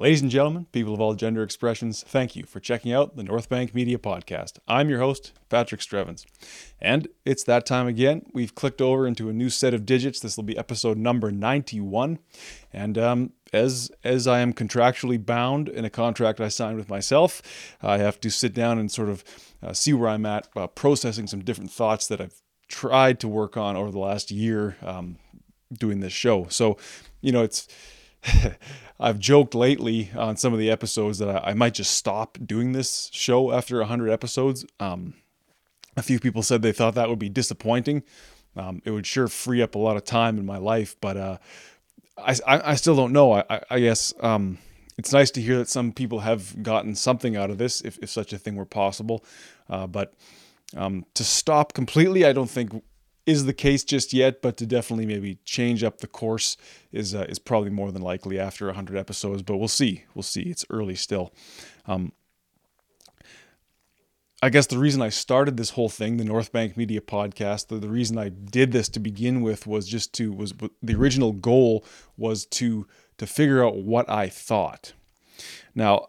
Ladies and gentlemen, people of all gender expressions, thank you for checking out the North Bank Media Podcast. I'm your host, Patrick Strevens. And it's that time again. We've clicked over into a new set of digits. This will be episode number 91. And um, as as I am contractually bound in a contract I signed with myself, I have to sit down and sort of uh, see where I'm at, uh, processing some different thoughts that I've tried to work on over the last year um, doing this show. So, you know, it's I've joked lately on some of the episodes that I, I might just stop doing this show after 100 episodes. Um, a few people said they thought that would be disappointing. Um, it would sure free up a lot of time in my life, but uh, I, I, I, still don't know. I, I guess um, it's nice to hear that some people have gotten something out of this, if, if such a thing were possible. Uh, but um, to stop completely, I don't think is the case just yet, but to definitely maybe change up the course is uh, is probably more than likely after 100 episodes. But we'll see. We'll see. It's early still. Um, I guess the reason I started this whole thing, the North Bank Media Podcast, the, the reason I did this to begin with was just to was the original goal was to to figure out what I thought. Now,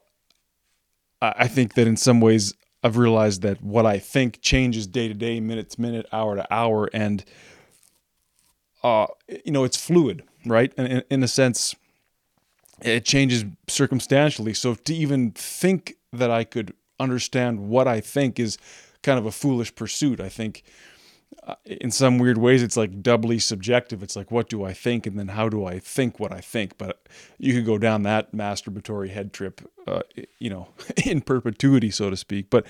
I think that in some ways I've realized that what I think changes day to day, minute to minute, hour to hour, and uh, you know, it's fluid, right? And in, in a sense, it changes circumstantially. So to even think that I could understand what I think is kind of a foolish pursuit. I think in some weird ways it's like doubly subjective it's like what do i think and then how do i think what i think but you could go down that masturbatory head trip uh, you know in perpetuity so to speak but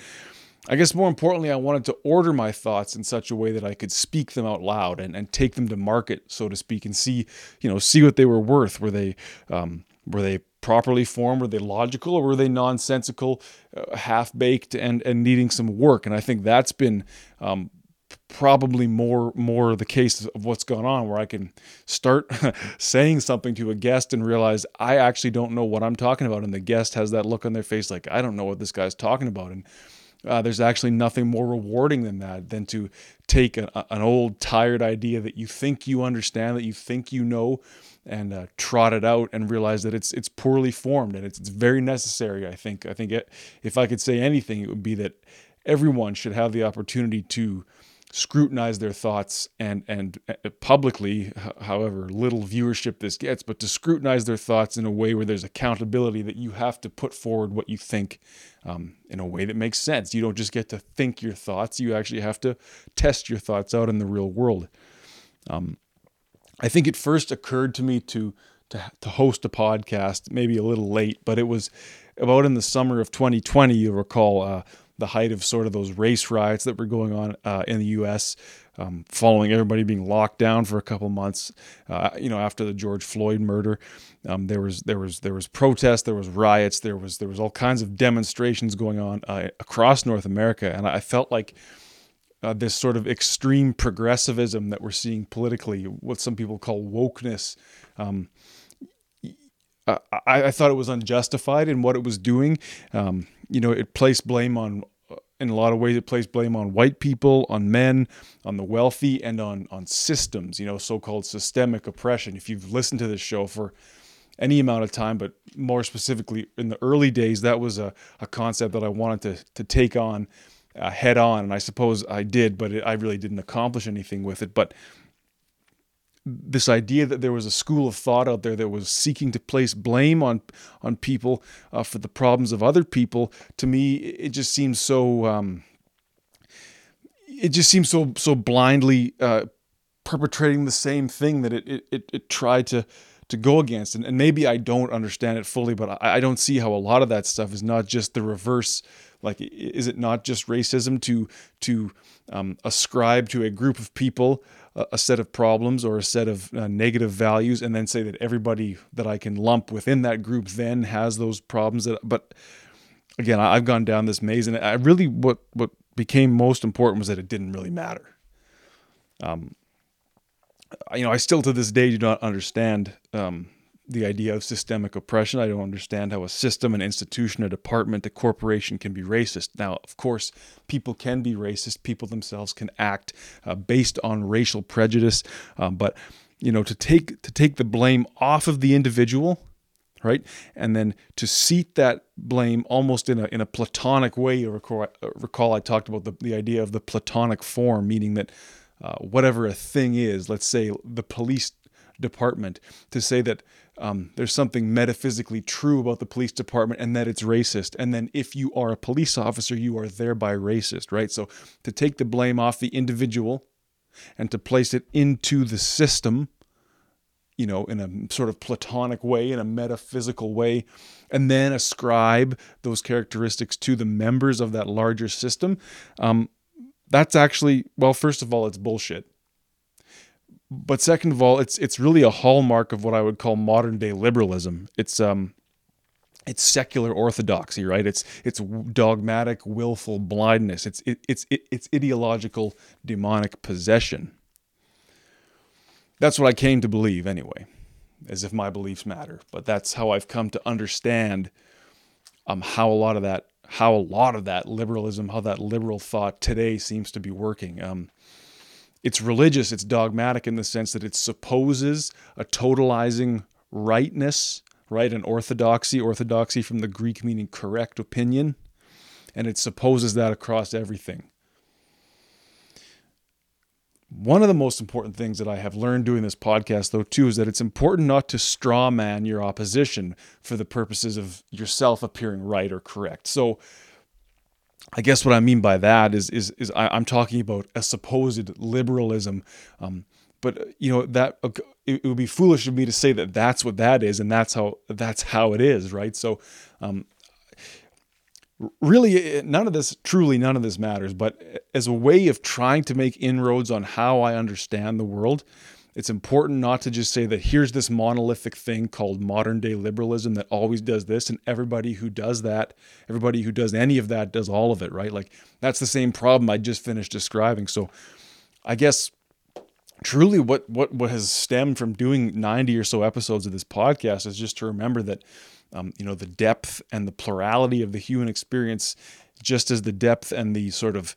i guess more importantly i wanted to order my thoughts in such a way that i could speak them out loud and, and take them to market so to speak and see you know see what they were worth were they um, were they properly formed? Were they logical or were they nonsensical, uh, half baked, and and needing some work? And I think that's been um, probably more more the case of what's going on where I can start saying something to a guest and realize I actually don't know what I'm talking about and the guest has that look on their face like I don't know what this guy's talking about and uh, there's actually nothing more rewarding than that than to take a, an old tired idea that you think you understand that you think you know and uh, trot it out and realize that it's it's poorly formed and it's, it's very necessary I think. I think it, if I could say anything it would be that everyone should have the opportunity to scrutinize their thoughts and and uh, publicly however little viewership this gets but to scrutinize their thoughts in a way where there's accountability that you have to put forward what you think um, in a way that makes sense. You don't just get to think your thoughts you actually have to test your thoughts out in the real world. Um, i think it first occurred to me to to, to host a podcast maybe a little late but it was about in the summer of 2020 you recall uh, the height of sort of those race riots that were going on uh, in the U.S. Um, following everybody being locked down for a couple months, uh, you know, after the George Floyd murder, um, there was there was there was protests, there was riots, there was there was all kinds of demonstrations going on uh, across North America, and I felt like. Uh, this sort of extreme progressivism that we're seeing politically, what some people call wokeness, um, I, I, thought it was unjustified in what it was doing. Um, you know, it placed blame on in a lot of ways it placed blame on white people on men on the wealthy and on on systems you know so-called systemic oppression. If you've listened to this show for any amount of time but more specifically in the early days that was a, a concept that i wanted to to take on uh, head on and i suppose i did but it, i really didn't accomplish anything with it. But this idea that there was a school of thought out there that was seeking to place blame on on people uh, for the problems of other people to me it just seems so um, it just seems so so blindly uh, perpetrating the same thing that it it, it tried to to go against. And, and maybe I don't understand it fully but I, I don't see how a lot of that stuff is not just the reverse. Like is it not just racism to to um, ascribe to a group of people a set of problems or a set of uh, negative values and then say that everybody that I can lump within that group then has those problems that but again I've gone down this maze and I really what what became most important was that it didn't really matter. Um you know I still to this day do not understand um the idea of systemic oppression. I don't understand how a system, an institution, a department, a corporation can be racist. Now, of course, people can be racist. People themselves can act uh, based on racial prejudice. Um, but you know, to take to take the blame off of the individual right? And then to seat that blame almost in a in a platonic way. You recall, recall I talked about the, the idea of the platonic form, meaning that uh, whatever a thing is, let's say the police department, to say that um, there's something metaphysically true about the police department and that it's racist. And then if you are a police officer, you are thereby racist, right? So to take the blame off the individual and to place it into the system you know, in a sort of platonic way, in a metaphysical way, and then ascribe those characteristics to the members of that larger system, um, that's actually, well, first of all, it's bullshit. But second of all, it's it's really a hallmark of what I would call modern day liberalism. It's um, it's secular orthodoxy, right? It's it's dogmatic, willful blindness. It's it, it's it, it's ideological demonic possession. That's what I came to believe anyway, as if my beliefs matter. But that's how I've come to understand um, how a lot of that, how a lot of that liberalism, how that liberal thought today seems to be working. Um, it's religious, it's dogmatic in the sense that it supposes a totalizing rightness, right? An orthodoxy, orthodoxy from the Greek meaning correct opinion, and it supposes that across everything one of the most important things that I have learned doing this podcast, though, too, is that it's important not to straw man your opposition for the purposes of yourself appearing right or correct. So, I guess what I mean by that is is is I, am talking about a supposed liberalism, um, but you know that it, would be foolish of me to say that that's what that is, and that's how that's how it is, right? So, um, really none of this truly none of this matters but as a way of trying to make inroads on how i understand the world it's important not to just say that here's this monolithic thing called modern day liberalism that always does this and everybody who does that everybody who does any of that does all of it right? Like that's the same problem i just finished describing. So i guess truly what what what has stemmed from doing 90 or so episodes of this podcast is just to remember that um, you know, the depth and the plurality of the human experience, just as the depth and the sort of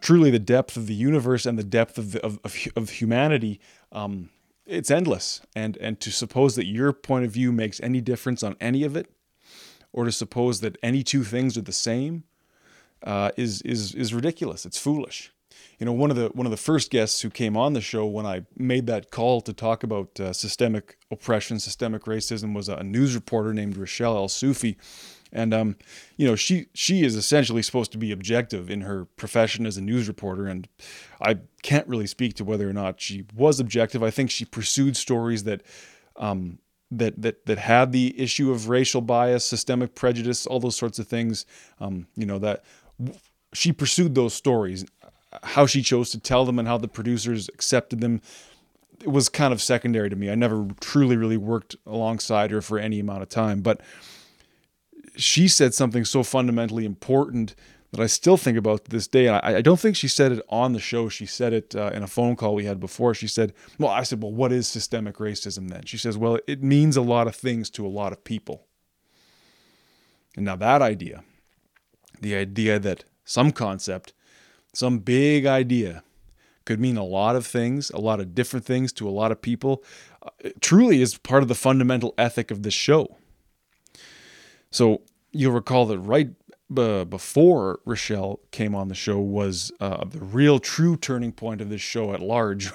truly the depth of the universe and the depth of the, of, of, of humanity. Um, it's endless, and and to suppose that your point of view makes any difference on any of it, or to suppose that any two things are the same, uh, is is is ridiculous. It's foolish you know one of the one of the first guests who came on the show when I made that call to talk about uh, systemic oppression, systemic racism, was a news reporter named Rochelle El Soufi, and um, you know she she is essentially supposed to be objective in her profession as a news reporter, and I can't really speak to whether or not she was objective. I think she pursued stories that. Um, that that that had the issue of racial bias, systemic prejudice, all those sorts of things. Um, you know that she pursued those stories how she chose to tell them and how the producers accepted them it was kind of secondary to me. I never truly really worked alongside her for any amount of time, but she said something so fundamentally important that I still think about this day. And I, I don't think she said it on the show. She said it uh, in a phone call we had before. She said, Well, I said, Well, what is systemic racism then? She says, Well, it means a lot of things to a lot of people. And now that idea, the idea that some concept some big idea could mean a lot of things, a lot of different things to a lot of people. Uh, truly is part of the fundamental ethic of this show. So you'll recall that right uh, before Rochelle came on the show was uh, the real true turning point of this show at large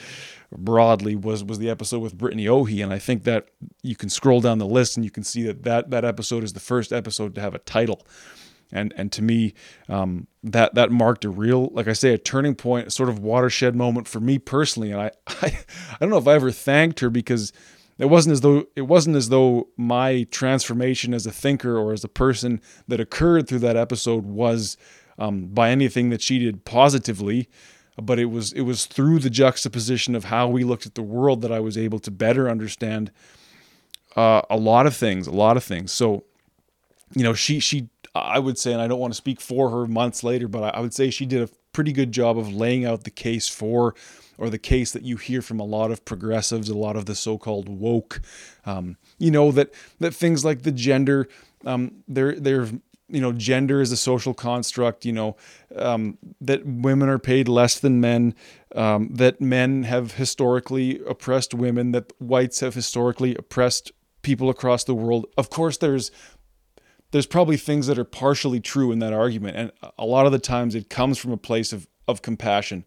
broadly was was the episode with Brittany Ohi and I think that you can scroll down the list and you can see that that, that episode is the first episode to have a title and and to me um, that that marked a real like I say a turning point, a sort of watershed moment for me personally. And I, I I don't know if I ever thanked her because it wasn't as though it wasn't as though my transformation as a thinker or as a person that occurred through that episode was um, by anything that she did positively but it was it was through the juxtaposition of how we looked at the world that I was able to better understand uh, a lot of things, a lot of things. So, you know, she she I would say, and I don't want to speak for her months later, but I would say she did a pretty good job of laying out the case for, or the case that you hear from a lot of progressives, a lot of the so-called woke. Um, you know that that things like the gender, um, they're they're you know gender is a social construct. You know um, that women are paid less than men. Um, that men have historically oppressed women. That whites have historically oppressed people across the world. Of course, there's there's probably things that are partially true in that argument, and a lot of the times it comes from a place of of compassion.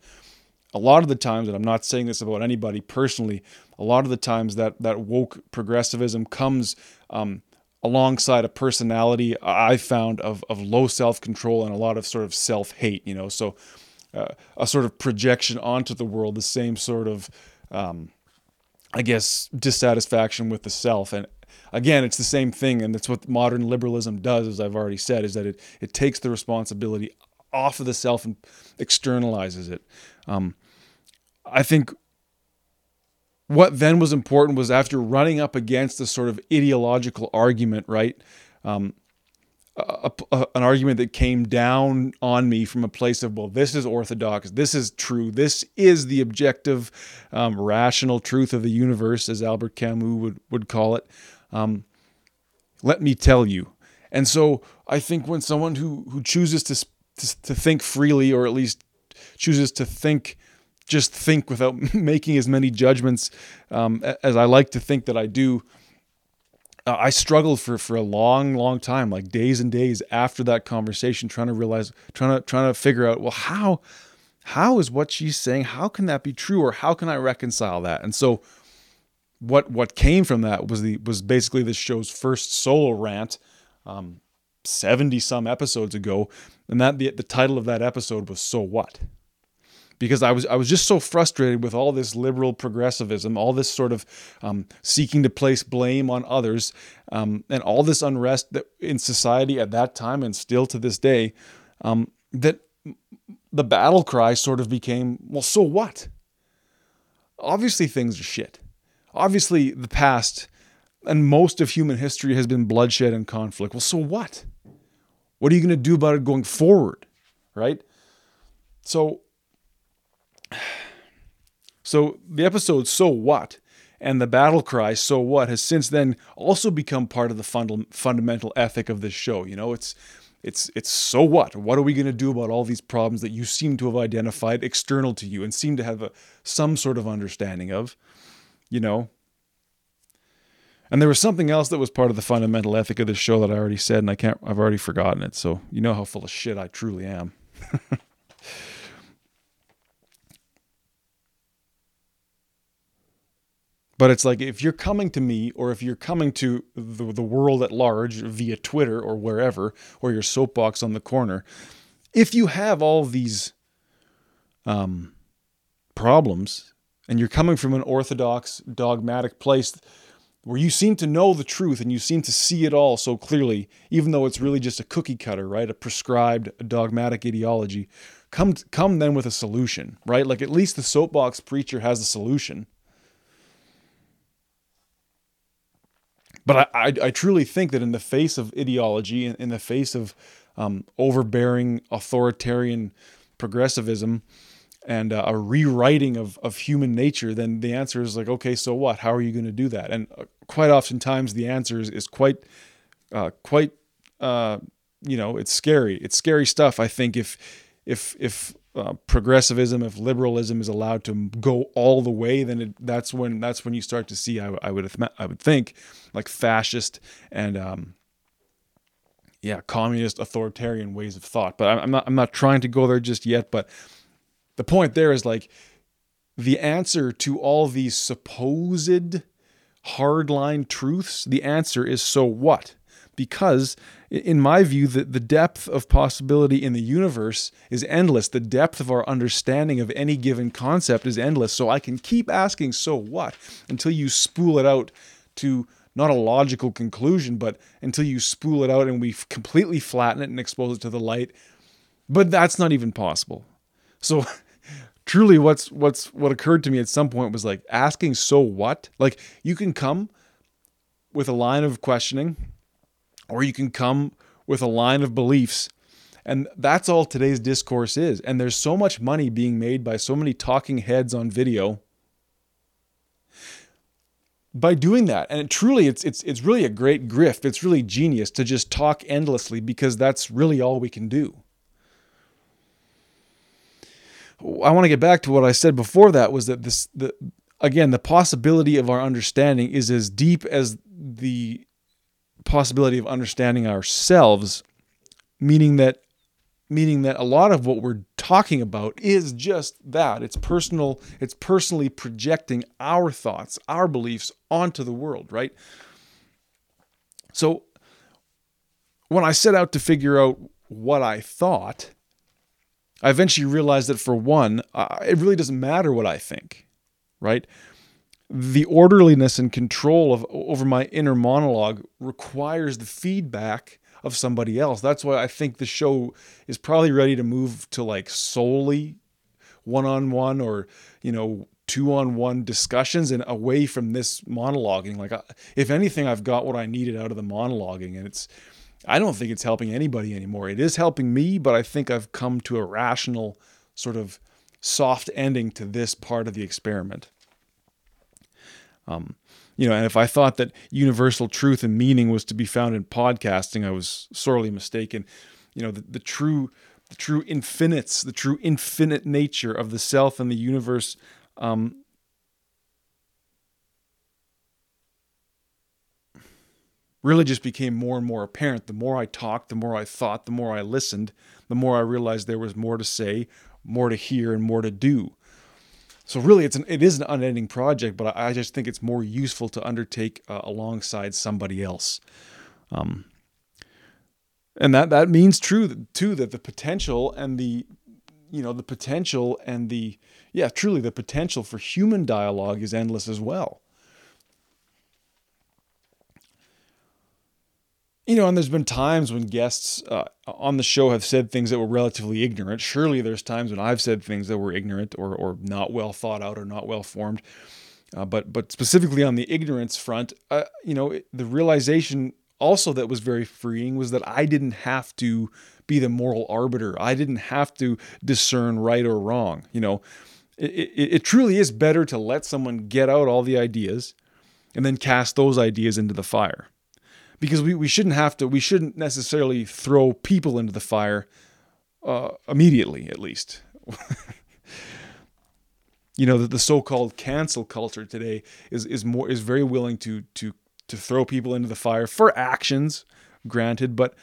A lot of the times, and I'm not saying this about anybody personally, a lot of the times that that woke progressivism comes um, alongside a personality I found of of low self control and a lot of sort of self hate. You know, so uh, a sort of projection onto the world, the same sort of um, I guess dissatisfaction with the self and again it's the same thing and that's what modern liberalism does as I've already said is that it it takes the responsibility off of the self and externalizes it um, I think what then was important was after running up against this sort of ideological argument right? Um, a, a, an argument that came down on me from a place of well this is orthodox this is true this is the objective um, rational truth of the universe as albert camus would, would call it. Um, let me tell you. And so i think when someone who who chooses to, to, to think freely or at least chooses to think just think without making as many judgments um, as i like to think that i do uh, I struggled for for a long, long time, like days and days after that conversation, trying to realize, trying to trying to figure out, well, how how is what she's saying? How can that be true, or how can I reconcile that? And so, what what came from that was the was basically this show's first solo rant, um, seventy some episodes ago, and that the the title of that episode was "So What." Because I was I was just so frustrated with all this liberal progressivism, all this sort of um, seeking to place blame on others, um, and all this unrest that in society at that time and still to this day, um, that the battle cry sort of became, well, so what? Obviously, things are shit. Obviously, the past and most of human history has been bloodshed and conflict. Well, so what? What are you going to do about it going forward? Right? So so the episode So What and the battle cry So What has since then also become part of the fund- fundamental ethic of this show. You know, it's it's it's so what? What are we going to do about all these problems that you seem to have identified external to you and seem to have a, some sort of understanding of, you know? And there was something else that was part of the fundamental ethic of this show that I already said and I can't I've already forgotten it. So, you know how full of shit I truly am. But it's like if you're coming to me or if you're coming to the, the world at large via Twitter or wherever, or your soapbox on the corner, if you have all these um, problems and you're coming from an orthodox, dogmatic place where you seem to know the truth and you seem to see it all so clearly, even though it's really just a cookie cutter, right? A prescribed, dogmatic ideology. Come, come then with a solution, right? Like at least the soapbox preacher has a solution But I, I, I, truly think that in the face of ideology, in, in the face of um, overbearing authoritarian progressivism and uh, a rewriting of, of human nature, then the answer is like, okay, so what? How are you going to do that? And uh, quite oftentimes the answer is, is quite, uh, quite, uh, you know, it's scary. It's scary stuff. I think if, if, if uh, progressivism, if liberalism is allowed to go all the way, then it, that's when that's when you start to see. I, I would I would think like fascist and um, yeah, communist authoritarian ways of thought. But I'm not I'm not trying to go there just yet. But the point there is like the answer to all these supposed hardline truths. The answer is so what because in my view the, the depth of possibility in the universe is endless. The depth of our understanding of any given concept is endless. So i can keep asking so what? Until you spool it out to not a logical conclusion but until you spool it out and we completely flatten it and expose it to the light. But that's not even possible. So truly what's what's what occurred to me at some point was like asking so what? Like you can come with a line of questioning or you can come with a line of beliefs. And that's all today's discourse is. And there's so much money being made by so many talking heads on video by doing that. And it, truly it's it's it's really a great grift. It's really genius to just talk endlessly because that's really all we can do. I want to get back to what I said before that was that this the again, the possibility of our understanding is as deep as the possibility of understanding ourselves, meaning that meaning that a lot of what we're talking about is just that. It's personal it's personally projecting our thoughts our beliefs onto the world right? So when i set out to figure out what i thought i eventually realized that for one uh, it really doesn't matter what i think right the orderliness and control of over my inner monologue requires the feedback of somebody else. That's why I think the show is probably ready to move to like solely one-on-one or, you know, two-on-one discussions and away from this monologuing. Like if anything I've got what I needed out of the monologuing and it's I don't think it's helping anybody anymore. It is helping me, but I think I've come to a rational sort of soft ending to this part of the experiment. Um, you know, and if I thought that universal truth and meaning was to be found in podcasting, I was sorely mistaken. You know, the, the true, the true infinites, the true infinite nature of the self and the universe. Um, really just became more and more apparent. The more I talked, the more I thought, the more I listened, the more I realized there was more to say, more to hear, and more to do. So really, it's an it is an unending project, but I, just think it's more useful to undertake uh, alongside somebody else. Um, and that that means true too that the potential and the you know the potential and the yeah truly the potential for human dialogue is endless as well. You know, and there's been times when guests uh, on the show have said things that were relatively ignorant. Surely there's times when I've said things that were ignorant or, or not well thought out or not well formed. Uh, but but specifically on the ignorance front, uh, you know, the realization also that was very freeing was that I didn't have to be the moral arbiter. I didn't have to discern right or wrong. You know, it, it, it truly is better to let someone get out all the ideas and then cast those ideas into the fire because we, we shouldn't have to we shouldn't necessarily throw people into the fire uh, immediately at least. You know the, the so-called cancel culture today is is more is very willing to to to throw people into the fire for actions granted but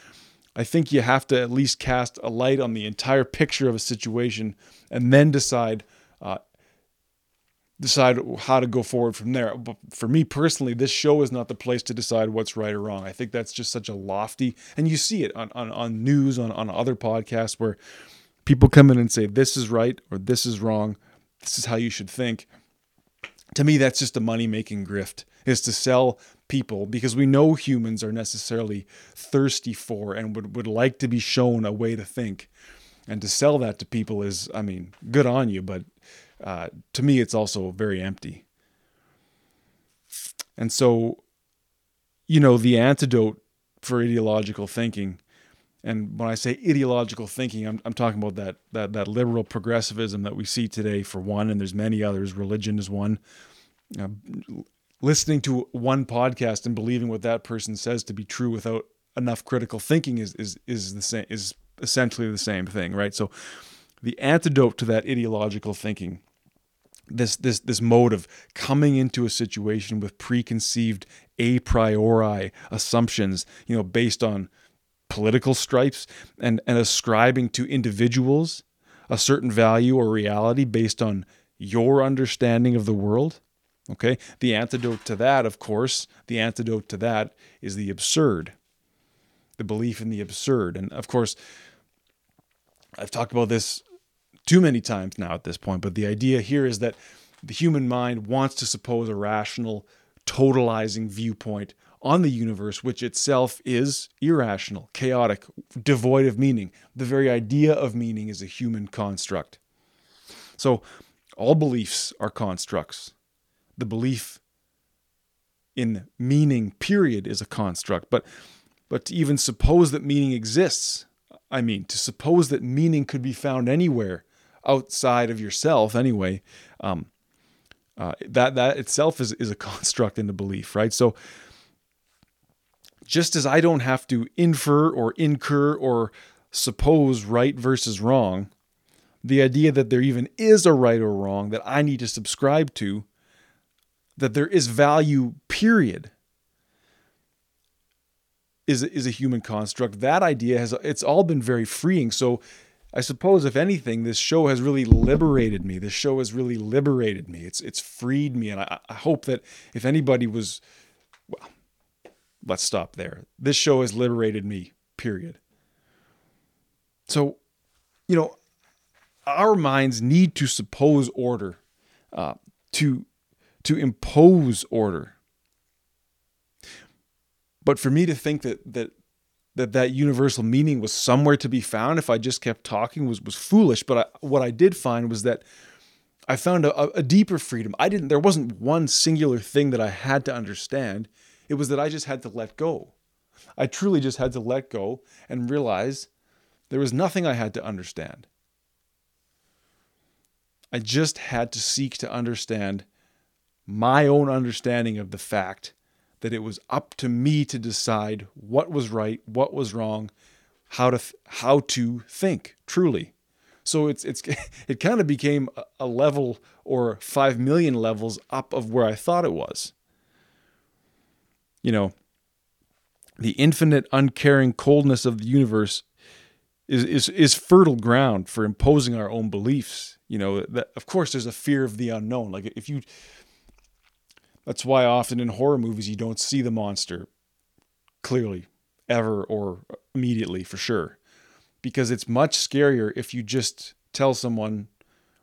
i think you have to at least cast a light on the entire picture of a situation and then decide uh, decide how to go forward from there. But for me personally, this show is not the place to decide what's right or wrong. I think that's just such a lofty, and you see it on, on, on news, on, on other podcasts where people come in and say, this is right or this is wrong. This is how you should think. To me, that's just a money making grift is to sell people because we know humans are necessarily thirsty for and would, would like to be shown a way to think. And to sell that to people is, I mean, good on you, but uh, to me, it's also very empty. And so, you know, the antidote for ideological thinking, and when I say ideological thinking, I'm, I'm talking about that, that that liberal progressivism that we see today, for one, and there's many others. Religion is one. Uh, listening to one podcast and believing what that person says to be true without enough critical thinking is is is the same is essentially the same thing, right? So, the antidote to that ideological thinking this this this mode of coming into a situation with preconceived a priori assumptions, you know, based on political stripes and and ascribing to individuals a certain value or reality based on your understanding of the world. Okay? The antidote to that, of course, the antidote to that is the absurd. The belief in the absurd. And of course, I've talked about this too many times now at this point, but the idea here is that the human mind wants to suppose a rational, totalizing viewpoint on the universe, which itself is irrational, chaotic, devoid of meaning. The very idea of meaning is a human construct. So, all beliefs are constructs. The belief in meaning, period, is a construct. But, but to even suppose that meaning exists, I mean, to suppose that meaning could be found anywhere outside of yourself anyway, um, uh, that that itself is is a construct in the belief, right? So just as I don't have to infer or incur or suppose right versus wrong, the idea that there even is a right or wrong that I need to subscribe to, that there is value, period, is, is a human construct. That idea has, it's all been very freeing. So I suppose, if anything, this show has really liberated me. This show has really liberated me. It's, it's freed me. And I, I hope that if anybody was, well, let's stop there. This show has liberated me, period. So, you know, our minds need to suppose order, uh, to to impose order. But for me to think that that that that universal meaning was somewhere to be found if I just kept talking was was foolish. But I, what I did find was that I found a, a deeper freedom. I didn't. There wasn't one singular thing that I had to understand. It was that I just had to let go. I truly just had to let go and realize there was nothing I had to understand. I just had to seek to understand my own understanding of the fact that it was up to me to decide what was right, what was wrong, how to th- how to think truly. So it's it's it kind of became a level or 5 million levels up of where I thought it was. You know, the infinite uncaring coldness of the universe is is is fertile ground for imposing our own beliefs. You know, that of course there's a fear of the unknown. Like if you that's why often in horror movies you don't see the monster clearly ever or immediately for sure. Because it's much scarier if you just tell someone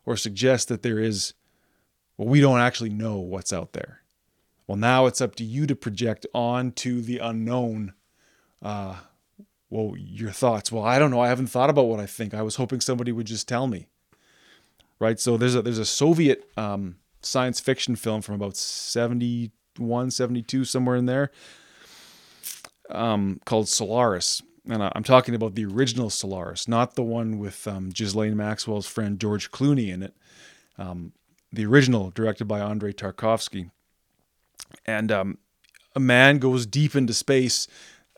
or suggest that there is well we don't actually know what's out there. Well now it's up to you to project onto the unknown uh, well, your thoughts. Well, I don't know. I haven't thought about what I think. I was hoping somebody would just tell me. Right. So there's a there's a Soviet um, science fiction film from about 71, 72, somewhere in there, um, called Solaris. And I'm talking about the original Solaris, not the one with um, Ghislaine Maxwell's friend George Clooney in it. Um, the original, directed by Andrei Tarkovsky. And um, a man goes deep into space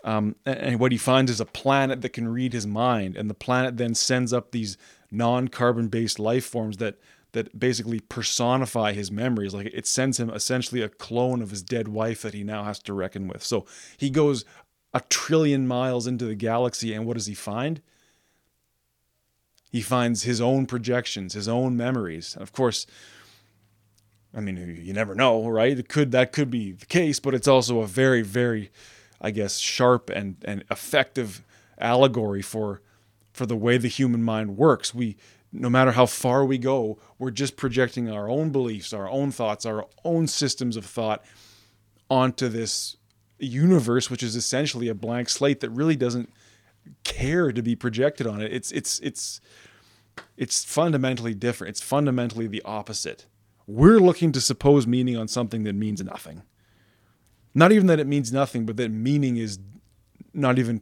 um, and what he finds is a planet that can read his mind, and the planet then sends up these non-carbon based life forms that that basically personify his memories. Like it sends him essentially a clone of his dead wife that he now has to reckon with. So he goes a trillion miles into the galaxy, and what does he find? He finds his own projections, his own memories, and of course. I mean, you never know, right? It could that could be the case, but it's also a very, very I guess, sharp and, and effective allegory for for the way the human mind works. We no matter how far we go, we're just projecting our own beliefs, our own thoughts, our own systems of thought onto this universe, which is essentially a blank slate that really doesn't care to be projected on it. It's it's it's it's fundamentally different. It's fundamentally the opposite. We're looking to suppose meaning on something that means nothing. Not even that it means nothing, but that meaning is not even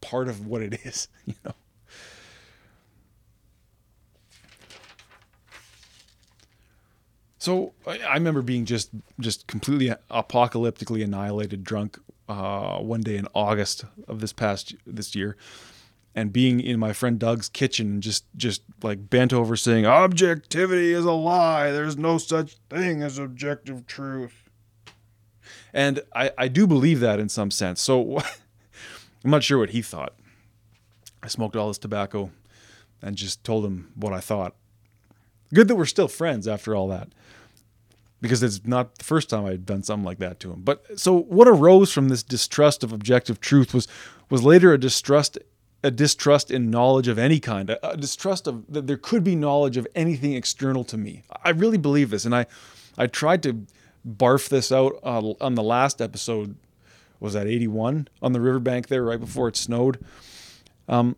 part of what it is, you know. So I remember being just just completely apocalyptically annihilated, drunk uh, one day in August of this past this year, and being in my friend Doug's kitchen and just just like bent over saying objectivity is a lie. There's no such thing as objective truth. And I, I do believe that in some sense. So I'm not sure what he thought. I smoked all this tobacco and just told him what I thought. Good that we're still friends after all that. Because it's not the first time I'd done something like that to him. But so what arose from this distrust of objective truth was was later a distrust a distrust in knowledge of any kind, a, a distrust of that there could be knowledge of anything external to me. I really believe this, and I I tried to barf this out uh, on the last episode. Was that 81 on the riverbank there right before it snowed? Um,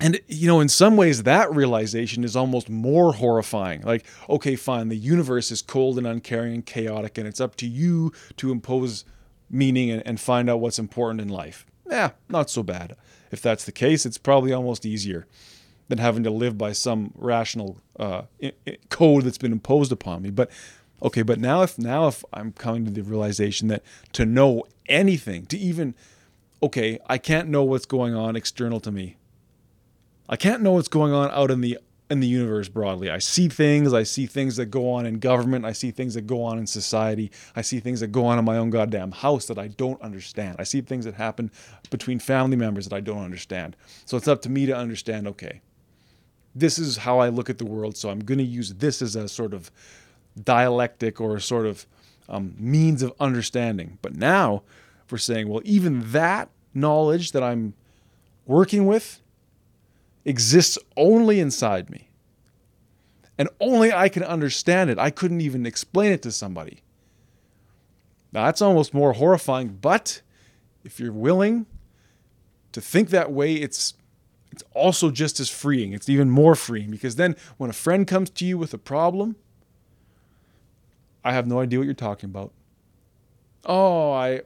and you know, in some ways, that realization is almost more horrifying. Like, okay, fine, the universe is cold and uncaring and chaotic, and it's up to you to impose meaning and, and find out what's important in life. Yeah, not so bad. If that's the case, it's probably almost easier than having to live by some rational uh, code that's been imposed upon me. But Okay, but now if now if I'm coming to the realization that to know anything, to even okay, I can't know what's going on external to me. I can't know what's going on out in the in the universe broadly. I see things, I see things that go on in government, I see things that go on in society, I see things that go on in my own goddamn house that I don't understand. I see things that happen between family members that I don't understand. So it's up to me to understand, okay, this is how I look at the world, so I'm going to use this as a sort of dialectic or a sort of um, means of understanding. But now we're saying, well, even that knowledge that I'm working with exists only inside me. And only I can understand it. I couldn't even explain it to somebody. Now, that's almost more horrifying, but if you're willing to think that way, it's it's also just as freeing. It's even more freeing because then when a friend comes to you with a problem, I have no idea what you're talking about. Oh, I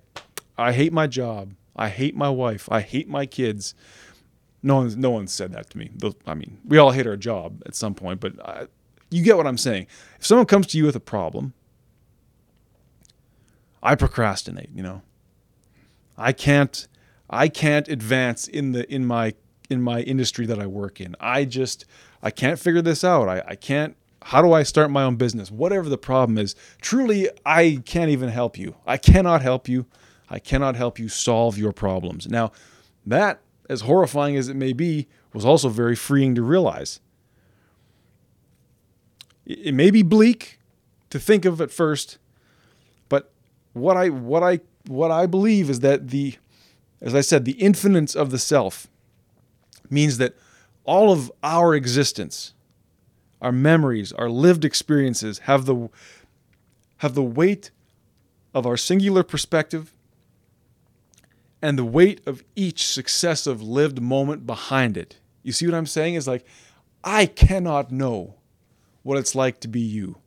I hate my job. I hate my wife. I hate my kids. No one's no one said that to me. I mean, we all hate our job at some point, but I, you get what I'm saying. If someone comes to you with a problem, I procrastinate. You know, I can't I can't advance in the in my in my industry that I work in. I just I can't figure this out. I, I can't how do I start my own business? Whatever the problem is, truly I can't even help you. I cannot help you. I cannot help you solve your problems. Now, that as horrifying as it may be, was also very freeing to realize. It may be bleak to think of at first, but what I what I what I believe is that the as I said, the infinite of the self means that all of our existence, our memories, our lived experiences have the have the weight of our singular perspective and the weight of each successive lived moment behind it. You see what I'm saying? Is like, I cannot know what it's like to be you.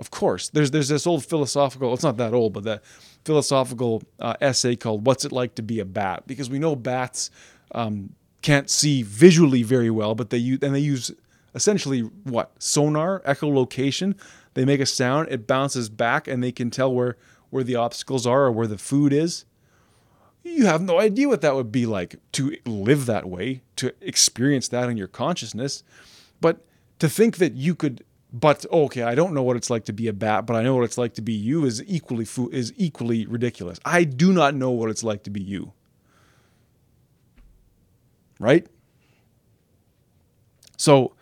Of course, there's there's this old philosophical. It's not that old, but that philosophical uh, essay called "What's It Like to Be a Bat?" Because we know bats um, can't see visually very well, but they use and they use essentially what sonar echolocation. They make a sound, it bounces back, and they can tell where where the obstacles are or where the food is you have no idea what that would be like to live that way, to experience that in your consciousness. But to think that you could, but okay, I don't know what it's like to be a bat, but I know what it's like to be you is equally is equally ridiculous. I do not know what it's like to be you. Right? So,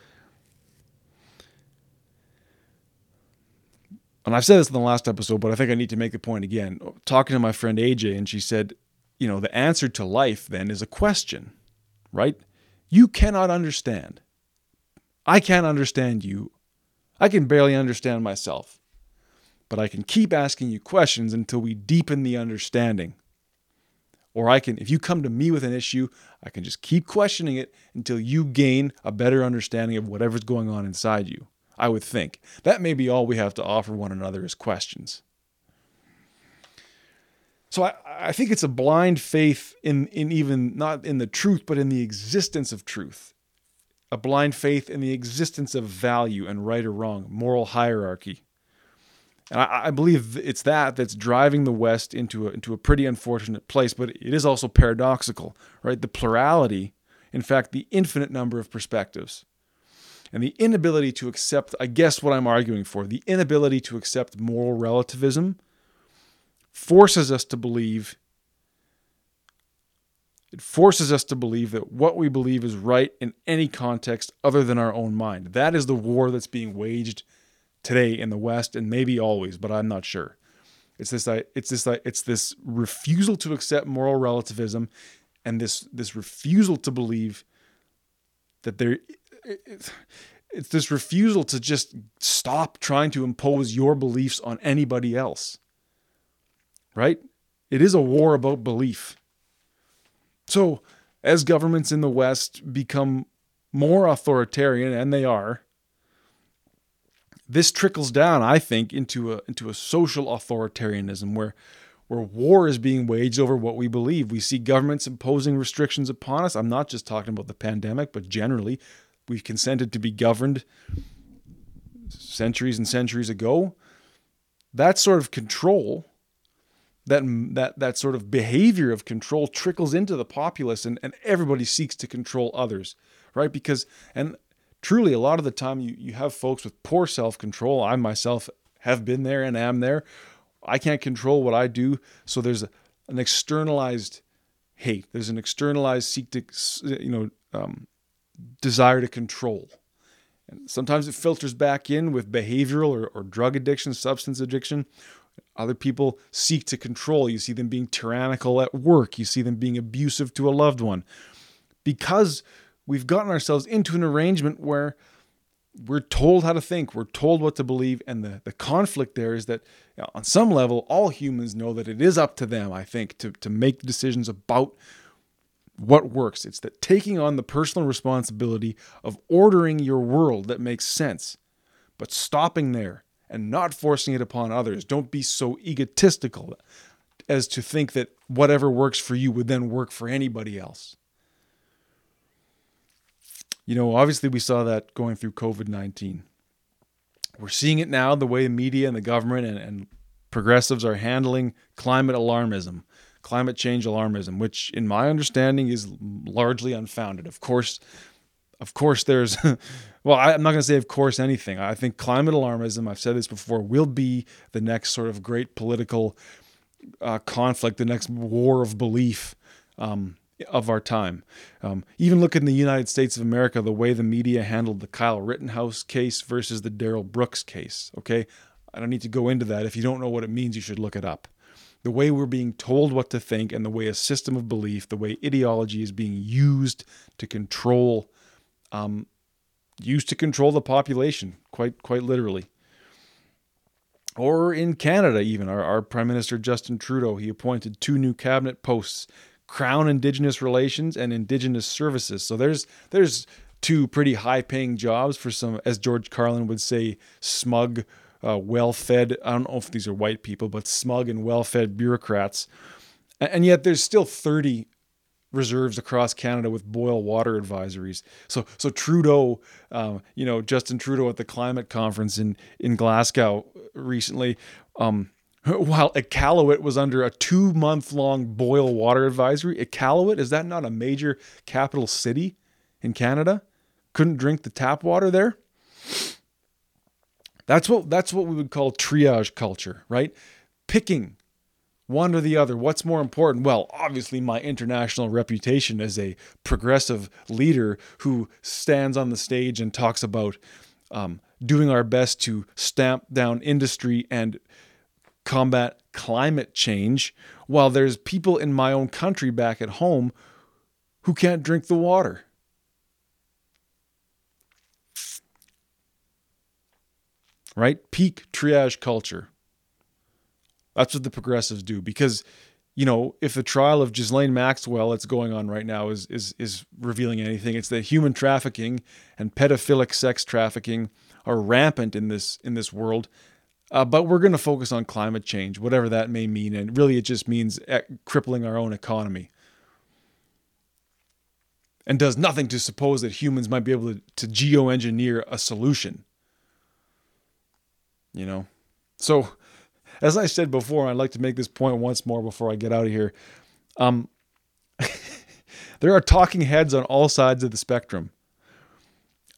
and I've said this in the last episode, but I think I need to make the point again. Talking to my friend AJ, and she said, you know, the answer to life then is a question, right? You cannot understand. I can't understand you. I can barely understand myself. But I can keep asking you questions until we deepen the understanding. Or I can, if you come to me with an issue, I can just keep questioning it until you gain a better understanding of whatever's going on inside you. I would think. That may be all we have to offer one another is questions. So I, I think it's a blind faith in, in even not in the truth, but in the existence of truth. A blind faith in the existence of value and right or wrong, moral hierarchy. And I, I believe it's that that's driving the West into a, into a pretty unfortunate place, but it is also paradoxical, right? The plurality, in fact, the infinite number of perspectives and the inability to accept, I guess, what I'm arguing for, the inability to accept moral relativism forces us to believe it forces us to believe that what we believe is right in any context other than our own mind. That is the war that's being waged today in the West and maybe always, but I'm not sure. It's this it's this it's this refusal to accept moral relativism and this this refusal to believe that there it's this refusal to just stop trying to impose your beliefs on anybody else right? It is a war about belief. So, as governments in the West become more authoritarian, and they are, this trickles down, I think, into a into a social authoritarianism where where war is being waged over what we believe. We see governments imposing restrictions upon us. I'm not just talking about the pandemic, but generally, we've consented to be governed centuries and centuries ago. That sort of control that that that sort of behavior of control trickles into the populace and, and everybody seeks to control others right because and truly, a lot of the time, you, you have folks with poor self control. I myself have been there and am there. I can't control what I do. So there's a, an externalized hate. There's an externalized seek to, you know, um, desire to control. And sometimes it filters back in with behavioral or, or drug addiction, substance addiction. Other people seek to control. You see them being tyrannical at work. You see them being abusive to a loved one. Because we've gotten ourselves into an arrangement where we're told how to think, we're told what to believe, and the, the conflict there is that you know, on some level, all humans know that it is up to them, I think, to, to make decisions about what works. It's that taking on the personal responsibility of ordering your world that makes sense, but stopping there and not forcing it upon others. Don't be so egotistical as to think that whatever works for you would then work for anybody else you know, obviously we saw that going through COVID 19. We're seeing it now the way the media and the government and, and progressives are handling climate alarmism, climate change alarmism, which, in my understanding, is largely unfounded. Of course, of course, there's, well, I'm not going to say, of course, anything. I think climate alarmism, I've said this before, will be the next sort of great political uh, conflict, the next war of belief. Um, of our time. Um, even look in the United States of America, the way the media handled the Kyle Rittenhouse case versus the Darrell Brooks case. Okay, I don't need to go into that. If you don't know what it means, you should look it up. The way we're being told what to think, and the way a system of belief, the way ideology is being used to control, um, used to control the population, quite quite literally. Or in Canada, even our, our Prime Minister Justin Trudeau, he appointed two new cabinet posts Crown Indigenous Relations and Indigenous Services. So there's there's two pretty high paying jobs for some, as George Carlin would say, smug, uh, well fed. I don't know if these are white people, but smug and well fed bureaucrats. And yet there's still 30 reserves across Canada with boil water advisories. So so Trudeau, um, you know Justin Trudeau at the climate conference in in Glasgow recently. Um, while Iqaluit was under a two month long boil water advisory. Iqaluit, is that not a major capital city in Canada? Couldn't drink the tap water there? That's what that's what we would call triage culture, right? Picking one or the other. What's more important? Well, obviously, my international reputation as a progressive leader who stands on the stage and talks about um, doing our best to stamp down industry and combat climate change while there's people in my own country back at home who can't drink the water. Right? Peak triage culture. That's what the progressives do because you know, if the trial of Ghislaine Maxwell that's going on right now is is is revealing anything, it's that human trafficking and pedophilic sex trafficking are rampant in this in this world uh, but we're going to focus on climate change, whatever that may mean. And really, it just means eh, crippling our own economy. And does nothing to suppose that humans might be able to, to geoengineer a solution. You know? So, as I said before, I'd like to make this point once more before I get out of here. Um, there are talking heads on all sides of the spectrum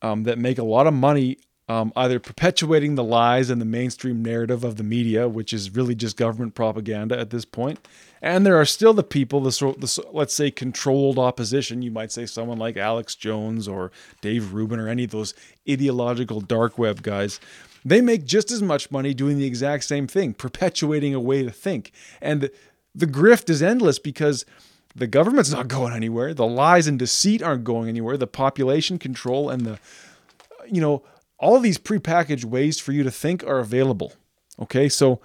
um, that make a lot of money um, either perpetuating the lies and the mainstream narrative of the media, which is really just government propaganda at this point. And there are still the people, the, the let's say controlled opposition. You might say someone like Alex Jones or Dave Rubin or any of those ideological dark web guys. They make just as much money doing the exact same thing, perpetuating a way to think. And the grift is endless because the government's not going anywhere. The lies and deceit aren't going anywhere. The population control and the, you know, all these prepackaged ways for you to think are available. Okay, so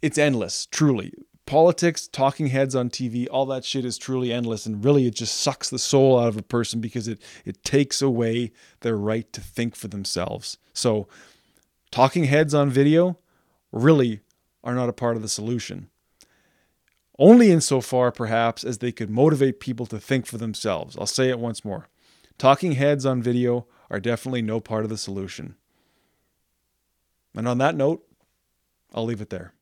it's endless, truly. Politics, talking heads on TV, all that shit is truly endless. And really, it just sucks the soul out of a person because it, it takes away their right to think for themselves. So, talking heads on video really are not a part of the solution. Only insofar, perhaps, as they could motivate people to think for themselves. I'll say it once more. Talking heads on video are definitely no part of the solution. And on that note, I'll leave it there.